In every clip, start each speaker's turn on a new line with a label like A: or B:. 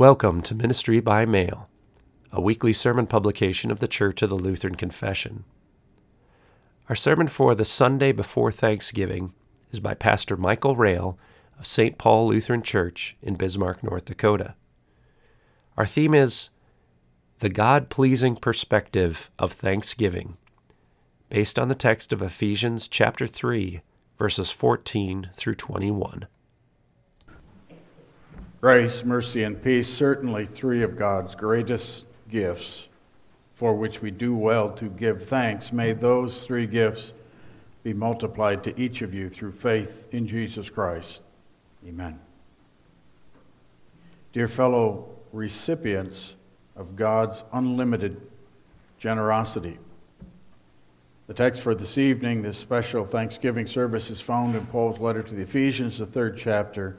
A: Welcome to Ministry by Mail, a weekly sermon publication of the Church of the Lutheran Confession. Our sermon for the Sunday before Thanksgiving is by Pastor Michael Roehl of St. Paul Lutheran Church in Bismarck, North Dakota. Our theme is The God Pleasing Perspective of Thanksgiving, based on the text of Ephesians chapter 3, verses 14 through 21.
B: Grace, mercy, and peace, certainly three of God's greatest gifts for which we do well to give thanks. May those three gifts be multiplied to each of you through faith in Jesus Christ. Amen. Dear fellow recipients of God's unlimited generosity, the text for this evening, this special Thanksgiving service, is found in Paul's letter to the Ephesians, the third chapter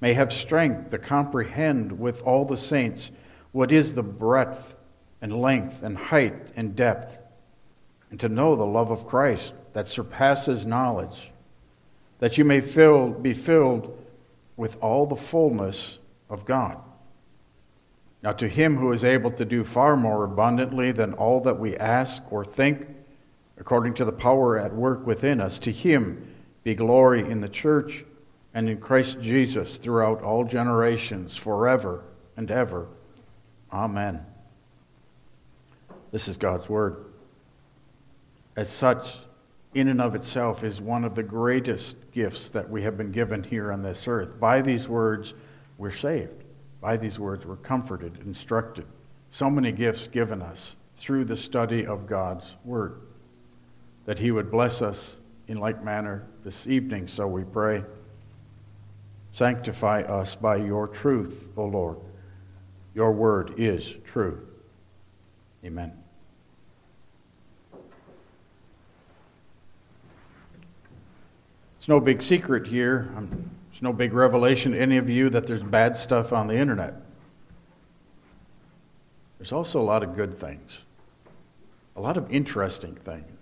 B: may have strength to comprehend with all the saints what is the breadth and length and height and depth, and to know the love of Christ that surpasses knowledge, that you may fill, be filled with all the fullness of God. Now, to him who is able to do far more abundantly than all that we ask or think, according to the power at work within us, to him be glory in the church and in Christ Jesus throughout all generations, forever and ever. Amen. This is God's Word. As such, in and of itself, is one of the greatest gifts that we have been given here on this earth. By these words, we're saved. By these words, we're comforted, instructed. So many gifts given us through the study of God's Word. That He would bless us in like manner this evening, so we pray. Sanctify us by your truth, O Lord. Your word is true. Amen. It's no big secret here. Um, it's no big revelation to any of you that there's bad stuff on the internet. There's also a lot of good things, a lot of interesting things.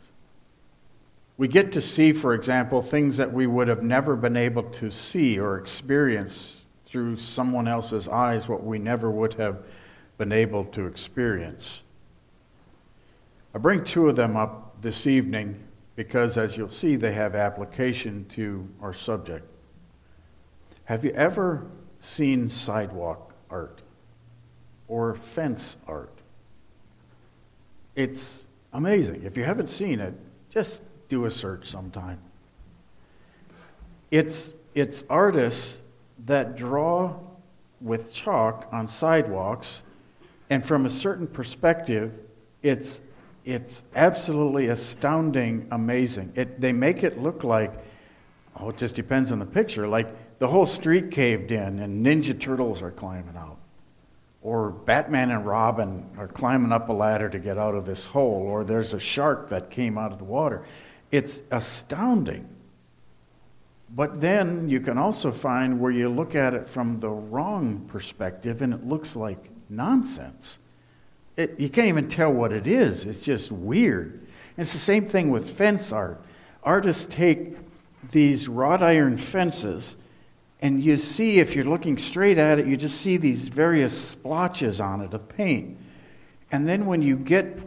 B: We get to see, for example, things that we would have never been able to see or experience through someone else's eyes, what we never would have been able to experience. I bring two of them up this evening because, as you'll see, they have application to our subject. Have you ever seen sidewalk art or fence art? It's amazing. If you haven't seen it, just do a search sometime. It's, it's artists that draw with chalk on sidewalks, and from a certain perspective, it's, it's absolutely astounding, amazing. It, they make it look like, oh, it just depends on the picture, like the whole street caved in and Ninja Turtles are climbing out. Or Batman and Robin are climbing up a ladder to get out of this hole, or there's a shark that came out of the water. It's astounding. But then you can also find where you look at it from the wrong perspective and it looks like nonsense. It, you can't even tell what it is, it's just weird. And it's the same thing with fence art. Artists take these wrought iron fences, and you see, if you're looking straight at it, you just see these various splotches on it of paint. And then when you get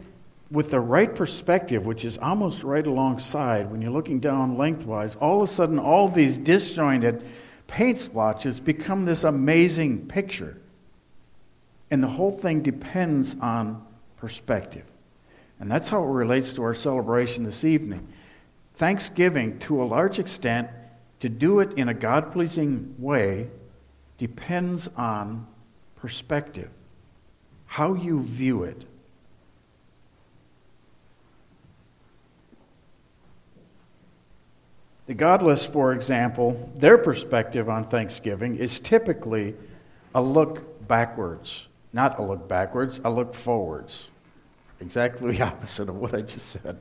B: with the right perspective, which is almost right alongside, when you're looking down lengthwise, all of a sudden all these disjointed paint splotches become this amazing picture. And the whole thing depends on perspective. And that's how it relates to our celebration this evening. Thanksgiving, to a large extent, to do it in a God pleasing way, depends on perspective, how you view it. The godless, for example, their perspective on Thanksgiving is typically a look backwards. Not a look backwards, a look forwards. Exactly the opposite of what I just said.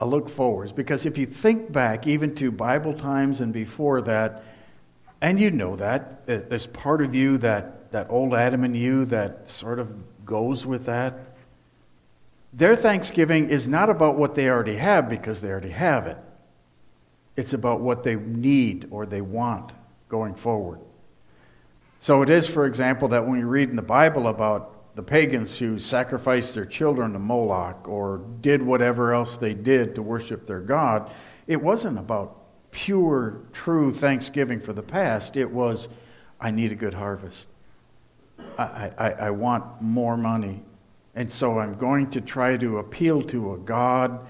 B: A look forwards. Because if you think back even to Bible times and before that, and you know that, uh, there's part of you, that, that old Adam in you, that sort of goes with that. Their thanksgiving is not about what they already have because they already have it. It's about what they need or they want going forward. So it is, for example, that when you read in the Bible about the pagans who sacrificed their children to Moloch or did whatever else they did to worship their God, it wasn't about pure, true thanksgiving for the past. It was, I need a good harvest. I, I, I want more money. And so I'm going to try to appeal to a God,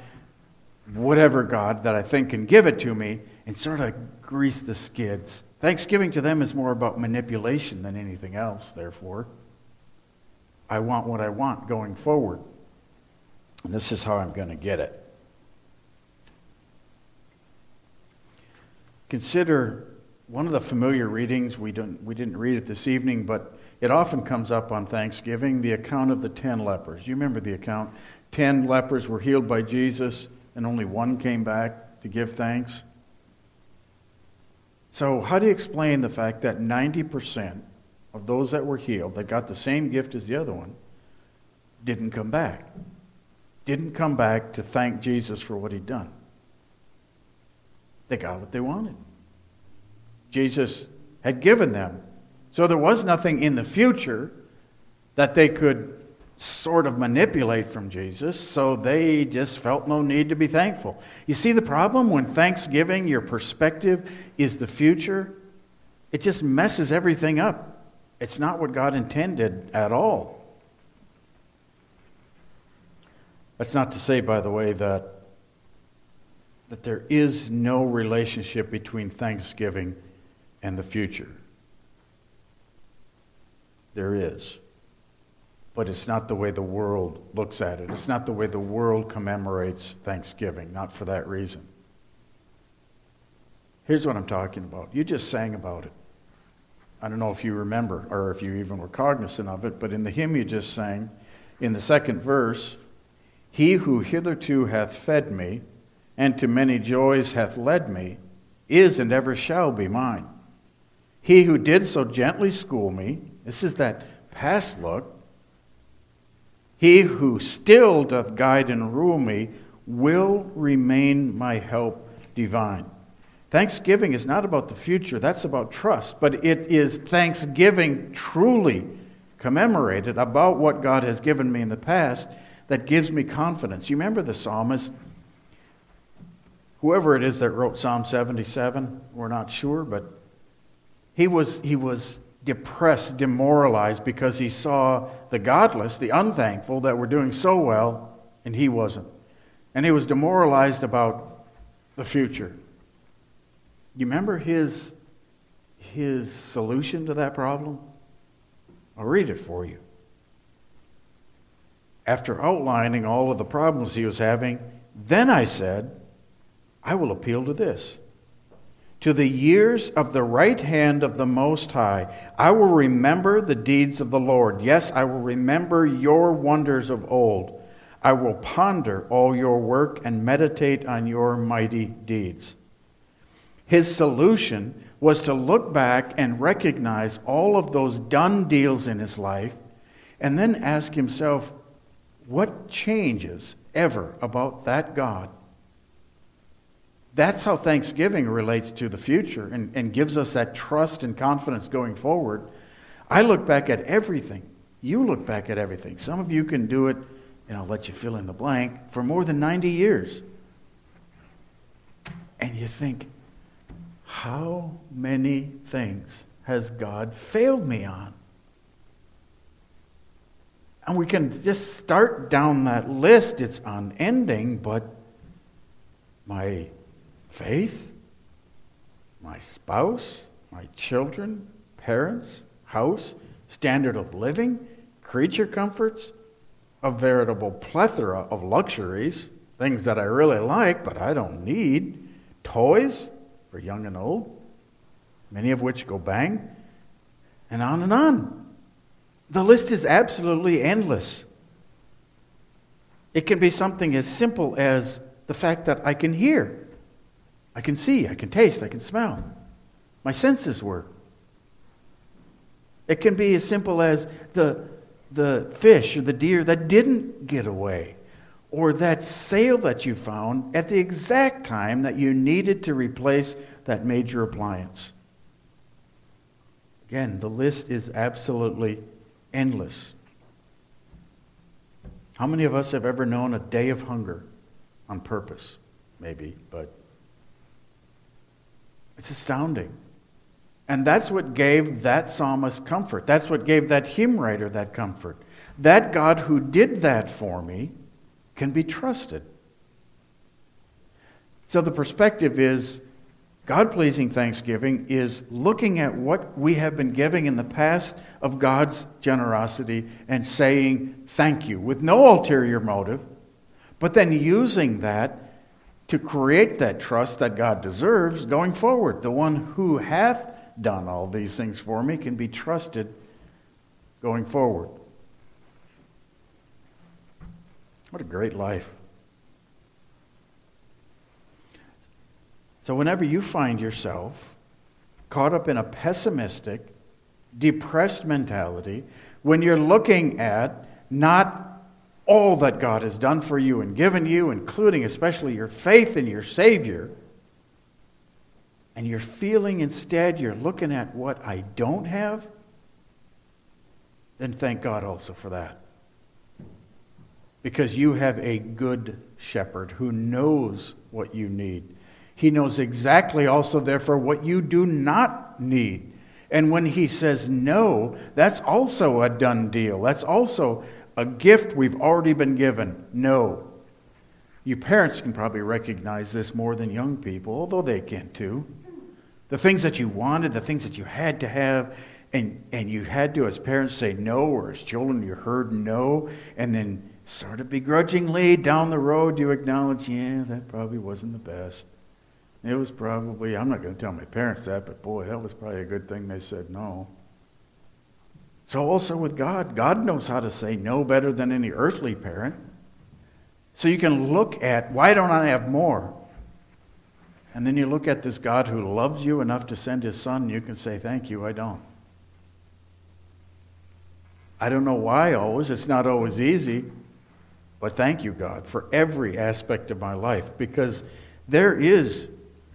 B: whatever God that I think can give it to me, and sort of grease the skids. Thanksgiving to them is more about manipulation than anything else, therefore. I want what I want going forward. And this is how I'm going to get it. Consider one of the familiar readings. We, don't, we didn't read it this evening, but it often comes up on Thanksgiving the account of the ten lepers. You remember the account? Ten lepers were healed by Jesus, and only one came back to give thanks. So, how do you explain the fact that 90% of those that were healed, that got the same gift as the other one, didn't come back? Didn't come back to thank Jesus for what he'd done. They got what they wanted. Jesus had given them. So there was nothing in the future that they could sort of manipulate from Jesus, so they just felt no need to be thankful. You see the problem when thanksgiving, your perspective is the future? It just messes everything up. It's not what God intended at all. That's not to say, by the way, that, that there is no relationship between thanksgiving and the future. There is but it's not the way the world looks at it. It's not the way the world commemorates Thanksgiving, not for that reason. Here's what I'm talking about. You just sang about it. I don't know if you remember or if you even were cognizant of it, but in the hymn you just sang, in the second verse, He who hitherto hath fed me, and to many joys hath led me, is and ever shall be mine. He who did so gently school me, this is that past look, he who still doth guide and rule me will remain my help divine. Thanksgiving is not about the future, that's about trust, but it is thanksgiving truly commemorated about what God has given me in the past that gives me confidence. You remember the psalmist? Whoever it is that wrote Psalm 77, we're not sure, but he was, he was depressed, demoralized because he saw the godless, the unthankful, that were doing so well, and he wasn't. And he was demoralized about the future. You remember his, his solution to that problem? I'll read it for you. After outlining all of the problems he was having, then I said, I will appeal to this to the years of the right hand of the Most High. I will remember the deeds of the Lord. Yes, I will remember your wonders of old. I will ponder all your work and meditate on your mighty deeds. His solution was to look back and recognize all of those done deals in his life and then ask himself, what changes ever about that God that's how Thanksgiving relates to the future and, and gives us that trust and confidence going forward. I look back at everything. You look back at everything. Some of you can do it, and I'll let you fill in the blank, for more than 90 years. And you think, how many things has God failed me on? And we can just start down that list. It's unending, but my faith, my spouse, my children, parents, house, standard of living, creature comforts, a veritable plethora of luxuries, things that I really like but I don't need, toys for young and old, many of which go bang, and on and on. The list is absolutely endless. It can be something as simple as the fact that I can hear, I can see, I can taste, I can smell. My senses work. It can be as simple as the, the fish or the deer that didn't get away, or that sale that you found at the exact time that you needed to replace that major appliance. Again, the list is absolutely endless. How many of us have ever known a day of hunger on purpose? Maybe, but it's astounding. And that's what gave that psalmist comfort. That's what gave that hymn writer that comfort. That God who did that for me can be trusted. So the perspective is God pleasing thanksgiving is looking at what we have been giving in the past of God's generosity and saying thank you with no ulterior motive, but then using that to create that trust that God deserves going forward. The one who hath done all these things for me can be trusted going forward. What a great life. So, whenever you find yourself caught up in a pessimistic, depressed mentality, when you're looking at not all that God has done for you and given you, including especially your faith in your Savior, and you're feeling instead you're looking at what I don't have, then thank God also for that. Because you have a good shepherd who knows what you need he knows exactly also, therefore, what you do not need. And when he says no, that's also a done deal. That's also a gift we've already been given. No. You parents can probably recognize this more than young people, although they can too. The things that you wanted, the things that you had to have, and, and you had to, as parents, say no, or as children, you heard no, and then sort of begrudgingly down the road, you acknowledge, yeah, that probably wasn't the best. It was probably, I'm not going to tell my parents that, but boy, that was probably a good thing they said no. So, also with God, God knows how to say no better than any earthly parent. So, you can look at, why don't I have more? And then you look at this God who loves you enough to send his son, and you can say, Thank you, I don't. I don't know why always, it's not always easy, but thank you, God, for every aspect of my life, because there is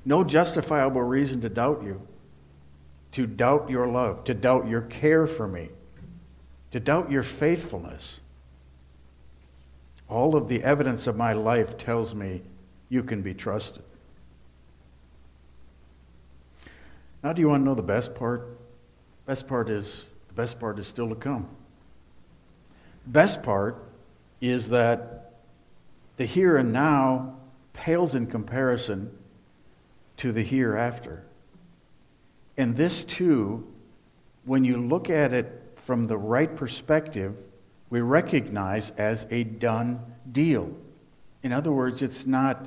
B: no justifiable reason to doubt you, to doubt your love, to doubt your care for me, to doubt your faithfulness. All of the evidence of my life tells me you can be trusted. Now, do you want to know the best part? Best part is the best part is still to come. Best part is that the here and now pales in comparison to the hereafter. And this, too, when you look at it from the right perspective, we recognize as a done deal. In other words, it's not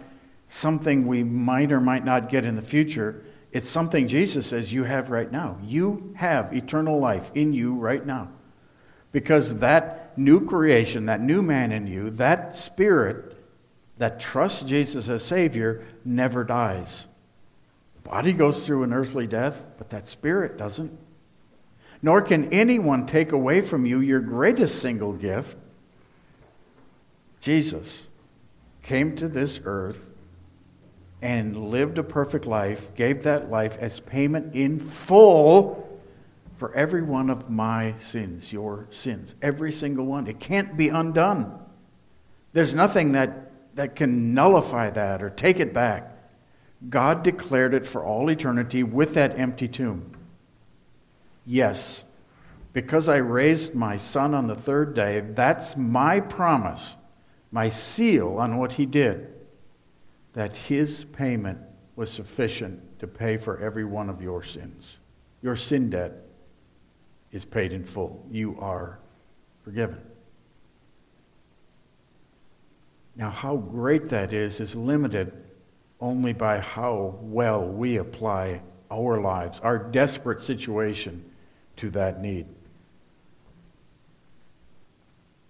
B: something we might or might not get in the future. It's something Jesus says you have right now. You have eternal life in you right now. Because that new creation, that new man in you, that spirit that trusts Jesus as Savior never dies. The body goes through an earthly death, but that spirit doesn't. Nor can anyone take away from you your greatest single gift. Jesus came to this earth and lived a perfect life, gave that life as payment in full for every one of my sins, your sins, every single one. It can't be undone. There's nothing that, that can nullify that or take it back. God declared it for all eternity with that empty tomb. Yes, because I raised my son on the third day, that's my promise, my seal on what he did, that his payment was sufficient to pay for every one of your sins. Your sin debt is paid in full. You are forgiven. Now, how great that is, is limited only by how well we apply our lives, our desperate situation to that need.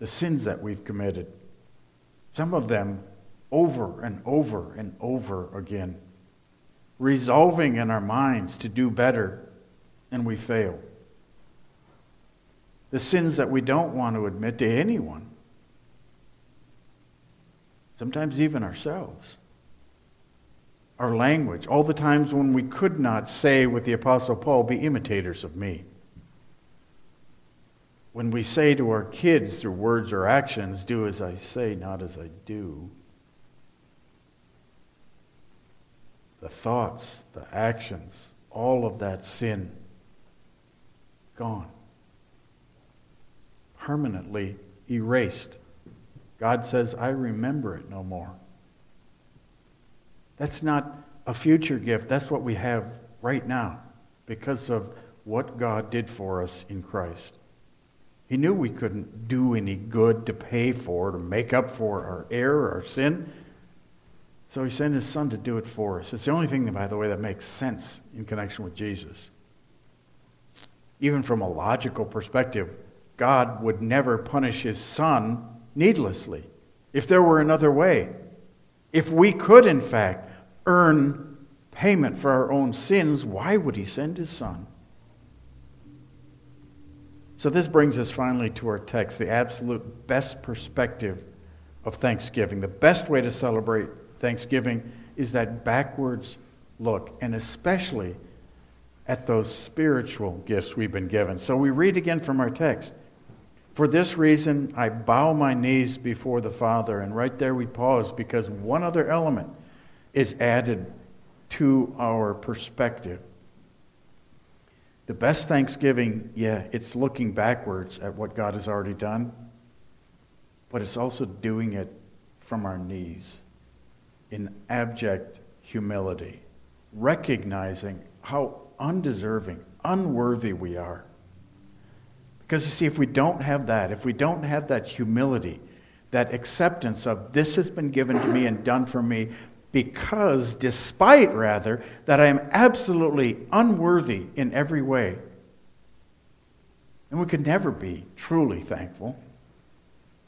B: the sins that we've committed. Some of them over and over and over again, resolving in our minds to do better, and we fail. The sins that we don't want to admit to anyone, sometimes even ourselves. Our language, all the times when we could not say with the Apostle Paul, be imitators of me. When we say to our kids through words or actions, do as I say, not as I do. the thoughts, the actions, all of that sin gone. Permanently erased. God says, I remember it no more. That's not a future gift. That's what we have right now because of what God did for us in Christ. He knew we couldn't do any good to pay for, to make up for our error, our sin. So he sent his son to do it for us. It's the only thing, by the way, that makes sense in connection with Jesus. Even from a logical perspective, God would never punish his son needlessly if there were another way. If we could, in fact, earn payment for our own sins, why would he send his son? So, this brings us finally to our text the absolute best perspective of Thanksgiving, the best way to celebrate Thanksgiving is that backwards look, and especially at those spiritual gifts we've been given. So we read again from our text. For this reason, I bow my knees before the Father. And right there we pause because one other element is added to our perspective. The best thanksgiving, yeah, it's looking backwards at what God has already done, but it's also doing it from our knees in abject humility, recognizing how undeserving, unworthy we are. Because you see, if we don't have that, if we don't have that humility, that acceptance of this has been given to me and done for me, because despite rather that I am absolutely unworthy in every way, and we could never be truly thankful,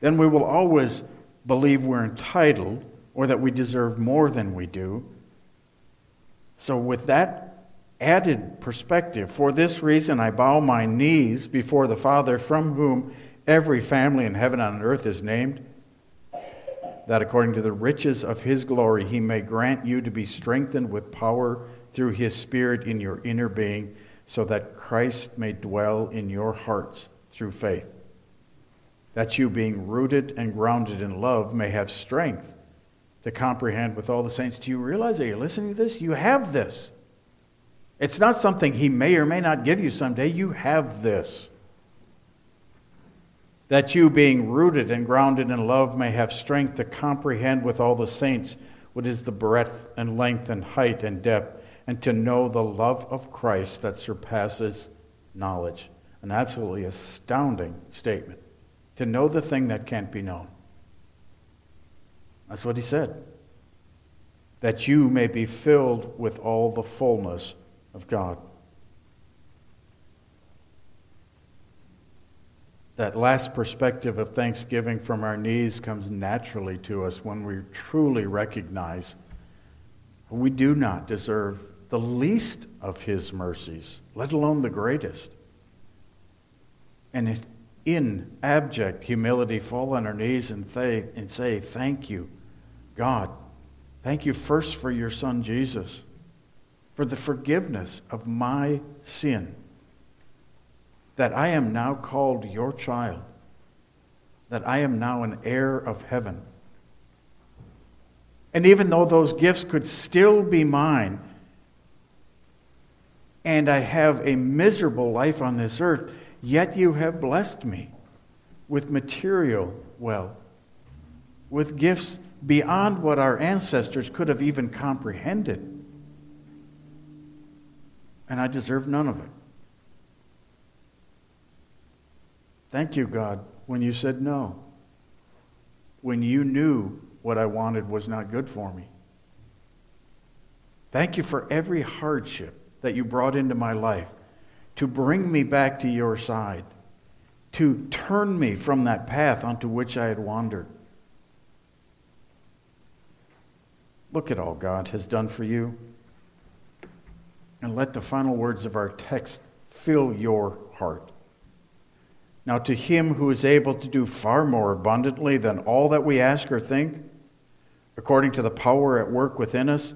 B: then we will always believe we're entitled or that we deserve more than we do. So, with that added perspective, for this reason I bow my knees before the Father, from whom every family in heaven and on earth is named, that according to the riches of his glory he may grant you to be strengthened with power through his Spirit in your inner being, so that Christ may dwell in your hearts through faith. That you, being rooted and grounded in love, may have strength to comprehend with all the saints. Do you realize that you're listening to this? You have this. It's not something He may or may not give you someday. You have this. That you, being rooted and grounded in love, may have strength to comprehend with all the saints what is the breadth and length and height and depth, and to know the love of Christ that surpasses knowledge. An absolutely astounding statement. To know the thing that can't be known. That's what he said. That you may be filled with all the fullness of God. That last perspective of thanksgiving from our knees comes naturally to us when we truly recognize we do not deserve the least of His mercies, let alone the greatest. And in abject humility, fall on our knees and, and say, Thank you God, thank you first for your Son Jesus, for the forgiveness of my sin, that I am now called your child, that I am now an heir of heaven. And even though those gifts could still be mine, and I have a miserable life on this earth, yet you have blessed me with material wealth, with gifts beyond what our ancestors could have even comprehended. And I deserve none of it. Thank you, God, when you said no. When you knew what I wanted was not good for me. Thank you for every hardship that you brought into my life to bring me back to your side, to turn me from that path onto which I had wandered. Look at all God has done for you. And let the final words of our text fill your heart. Now, to him who is able to do far more abundantly than all that we ask or think, according to the power at work within us,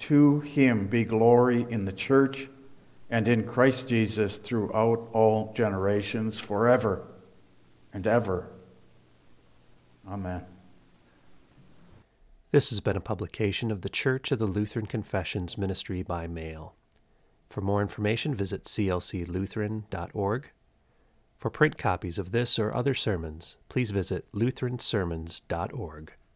B: to him be glory in the church and in Christ Jesus throughout all generations, forever and ever. Amen.
A: This has been a publication of the Church of the Lutheran Confessions Ministry by mail. For more information, visit clclutheran.org. For print copies of this or other sermons, please visit lutheransermons.org.